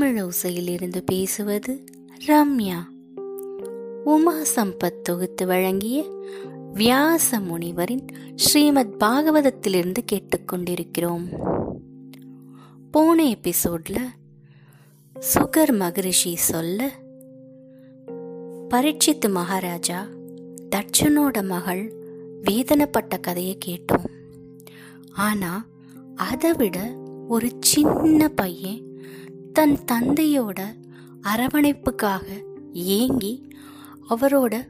தமிழோசையிலிருந்து பேசுவது ரம்யா. உமா சம்பத் தொகுத்து வழங்கிய வியாச முனிவரின் ஸ்ரீமத் பாகவதத்திலிருந்து கேட்டுக்கொண்டிருக்கிறோம். போன எபிசோட்ல சுகர் மகரிஷி சொல்ல பரீட்சித்து மகாராஜா தட்சனோட மகள் வேதனைப்பட்ட கதையை கேட்டோம். ஆனா அதை விட ஒரு சின்ன பையன் தன் தந்தையோட அரவணைப்புக்காக ஏங்கி அவரோட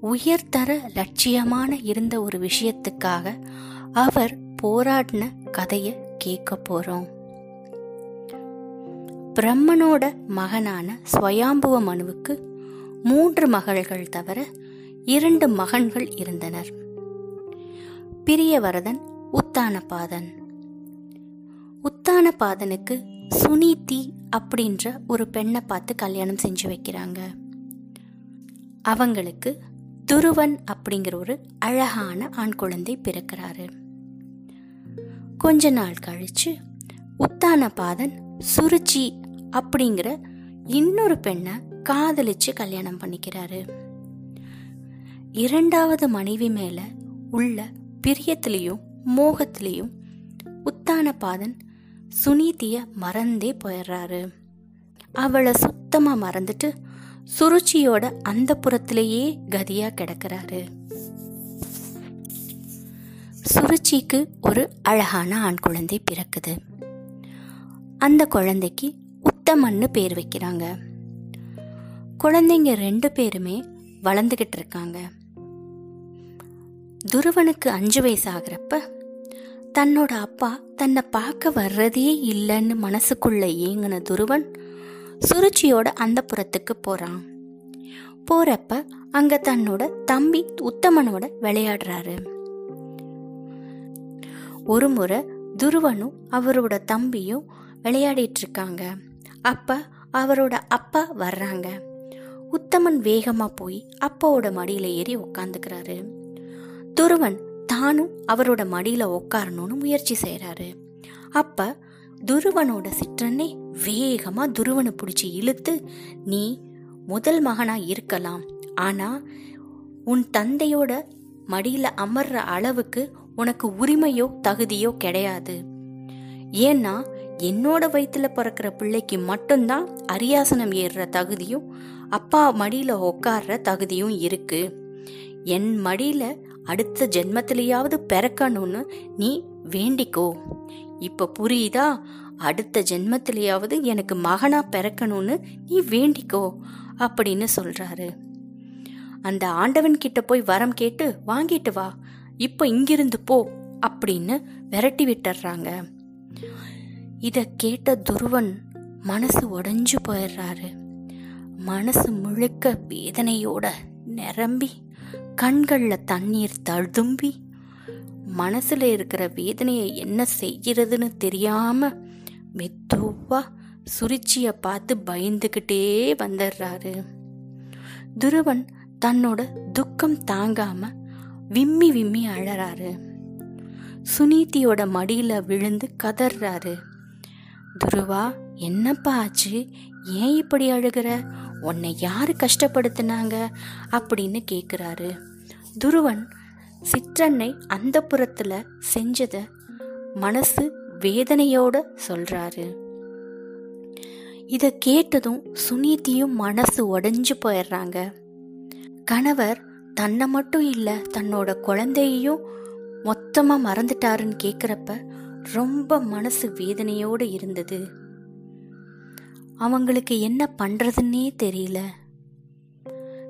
உயர்தர லட்சியமான இருந்த ஒரு விஷயத்துக்காக அவர் போராடின கதையை கேட்க போறோம். பிரம்மனோட மகனான ஸ்வயாம்புவ மனுவுக்கு மூன்று மகள்கள் தவிர இரண்டு மகன்கள் இருந்தனர். பிரியவரதன் உத்தானபாதன். உத்தானபாதனுக்கு சுனிதி அப்படின்ற ஒரு பெண்ணை பார்த்து கல்யாணம் செஞ்சு வைக்கிறாங்க. அவங்களுக்கு துருவன் அப்படிங்கிற ஒரு அழகான ஆண் குழந்தை பிறக்கிறாரு. கொஞ்ச நாள் கழிச்சு உத்தானபாதன் சுருச்சி அப்படிங்கிற இன்னொரு பெண்ணை காதலிச்சு கல்யாணம் பண்ணிக்கிறாரு. இரண்டாவது மனைவி மேல உள்ள பிரியத்திலையும் மோகத்திலையும் உத்தானபாதன் சுனீதிய மறந்தே போயிடுறாரு. அவளை சுத்தமா மறந்துட்டு சுருச்சியோட அந்த புறத்திலேயே கதியா கிடக்கிறாரு. சுருச்சிக்கு ஒரு அழகான ஆண் குழந்தை பிறக்குது. அந்த குழந்தைக்கு உத்தமன்னு பேர் வைக்கிறாங்க. குழந்தைங்க ரெண்டு பேருமே வளர்ந்துகிட்டு இருக்காங்க. துருவனுக்கு அஞ்சு வயசு ஆகிறப்ப தன்னோட அப்பா தன்னை பார்க்க வர்றதே இல்லைன்னு மனசுக்குள்ள ஏங்கின துருவன் சுருச்சியோட அந்த புறத்துக்கு போறான். போறப்ப அங்க தன்னோட தம்பி உத்தமனோட விளையாடுறாரு. ஒரு முறை துருவனும் அவரோட தம்பியும் விளையாடிட்டு இருக்காங்க. அப்ப அவரோட அப்பா வர்றாங்க. உத்தமன் வேகமா போய் அப்பாவோட மடியில ஏறி உட்காந்துக்கிறாரு துருவன் தானும் அவரோட மடியில உட்காரணும்னு முயற்சி செய்யறாரு அப்ப துருவனோட சிற்றனை வேகமா துருவனை பிடிச்சி இழுத்து நீ முதல் மகனா இருக்கலாம். ஆனா உன் தந்தையோட மடியில அமர்ற அளவுக்கு உனக்கு உரிமையோ தகுதியோ கிடையாது. ஏன்னா என்னோட வயிற்றுல பிறக்கிற பிள்ளைக்கு மட்டும்தான் அரியாசனம் ஏறுற தகுதியும் அப்பா மடியில உட்கார்ற தகுதியும் இருக்கு. என் மடியில அடுத்த ஜென்மத்திலேயாவது பிறக்கணும்னு நீ வேண்டிக்கோ. இப்ப புரியுதா? அடுத்த ஜென்மத்திலேயாவது எனக்கு மகனா பிறக்கணும்னு நீ வேண்டிக்கோ அப்படின்னு சொல்றாரு. அந்த ஆண்டவன் கிட்ட போய் வரம் கேட்டு வாங்கிட்டு வா இப்ப இங்கிருந்து போ அப்படின்னு விரட்டி விட்டுறாங்க. இத கேட்ட துருவன் மனசு உடஞ்சு போயிடுறாரு. மனசு முழுக்க வேதனையோட நிரம்பி கண்களில் தண்ணீர் தழும்பி மனசில் இருக்கிற வேதனையை என்ன செய்கிறதுன்னு தெரியாமல் மெதுவாக சுருச்சியை பார்த்து பயந்துக்கிட்டே வந்துடுறாரு. துருவன் தன்னோட துக்கம் தாங்காம விம்மி விம்மி அழறாரு. சுனீதியோட மடியில விழுந்து கதறாரு துருவா என்னப்பா ஆச்சு? ஏன் இப்படி அழுகிற? உன்னை யார் கஷ்டப்படுத்தினாங்க அப்படின்னு கேட்குறாரு துருவன் சிற்றன்னை அந்த புறத்தில் செஞ்சதை மனசு வேதனையோட சொல்கிறாரு இதை கேட்டதும் சுனீதியும் மனசு உடைஞ்சு போயிடுறாங்க. கணவர் தன்னை மட்டும் இல்லை தன்னோட குழந்தையையும் மொத்தமாக மறந்துட்டாருன்னு கேட்குறப்ப ரொம்ப மனசு வேதனையோடு இருந்தது. அவங்களுக்கு என்ன பண்றதுன்னே தெரியல.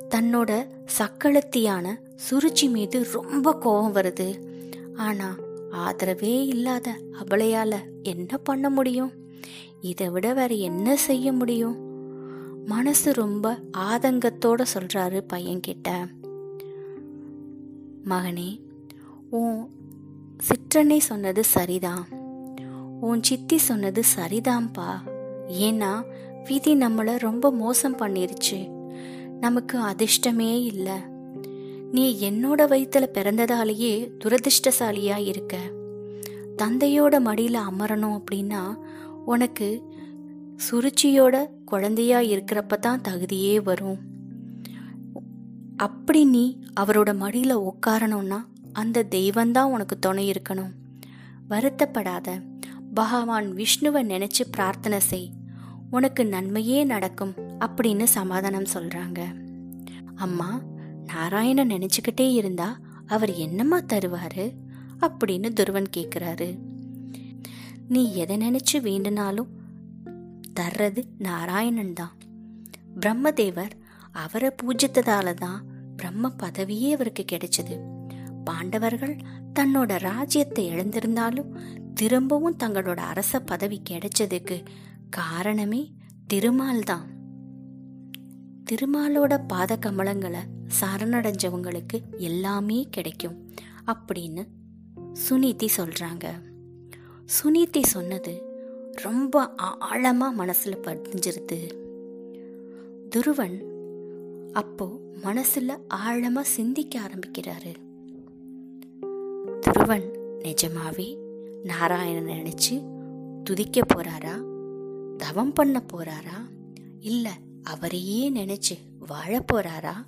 தன்னோட சக்களத்தியான சுருச்சி மீது ரொம்ப கோபம் வருது. ஆனா ஆதரவே இல்லாத அபலையால என்ன பண்ண முடியும்? இதை விட வேற என்ன செய்ய முடியும்? மனசு ரொம்ப ஆதங்கத்தோட சொல்றாரு பையன்கிட்ட. மகனே உன் சிற்றனை சொன்னது சரிதான். உன் சித்தி சொன்னது சரிதான்ப்பா ஏன்னா விதி நம்மளை ரொம்ப மோசம் பண்ணிருச்சு. நமக்கு அதிர்ஷ்டமே இல்லை. நீ என்னோட வயிற்றுல பிறந்ததாலேயே துரதிர்ஷ்டசாலியா இருக்க. தந்தையோட மடியில அமரணும் அப்படின்னா உனக்கு சுருச்சியோட குழந்தையா இருக்கிறப்ப தான் தகுதியே வரும். அப்படி நீ அவரோட மடியில உட்காரணும்னா அந்த தெய்வந்தான் உனக்கு துணை இருக்கணும். வருத்தப்படாத. பகவான் விஷ்ணுவை நினைச்சு பிரார்த்தனை செய். உனக்கு நன்மையே நடக்கும் அப்படின்னு சமாதானம் சொல்றாங்க. அம்மா நாராயணன் நினைச்சுக்கிட்டே இருந்தா அவர் என்னம்மா தருவாரு? அப்படின்னு துருவன் கேக்குறாரு. நீ எதை நினைச்சு வேண்டுனாலும் தர்றது நாராயணன் தான். பிரம்மதேவர் அவரை பூஜித்ததால தான் பிரம்ம பதவியே அவருக்கு கிடைச்சது. பாண்டவர்கள் தன்னோட ராஜ்யத்தை இழந்திருந்தாலும் திரும்பவும் தங்களோட அரச பதவி கிடைச்சதுக்கு காரணமே திருமால் தான் திருமாலோட பாத கமலங்களை சரணடைஞ்சவங்களுக்கு எல்லாமே கிடைக்கும் அப்படின்னு சுனிதி சொல்றாங்க. சுனிதி சொன்னது ரொம்ப ஆழமா மனசுல பதிஞ்சிருது. துருவன் அப்போ மனசுல ஆழமா சிந்திக்க ஆரம்பிக்கிறாரு. துருவன் நிஜமாவே நாராயணன் நினைச்சு துதிக்க போறாரா? தவம் பண்ண போறாரா? இல்ல அவரையே நினைச்சு வாழ போறாரா?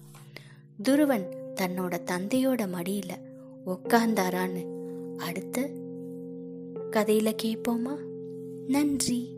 துருவன் தன்னோட தந்தையோட மடியில உட்கார்ந்தாரான்னு அடுத்த கதையில கேட்போமா நன்றி.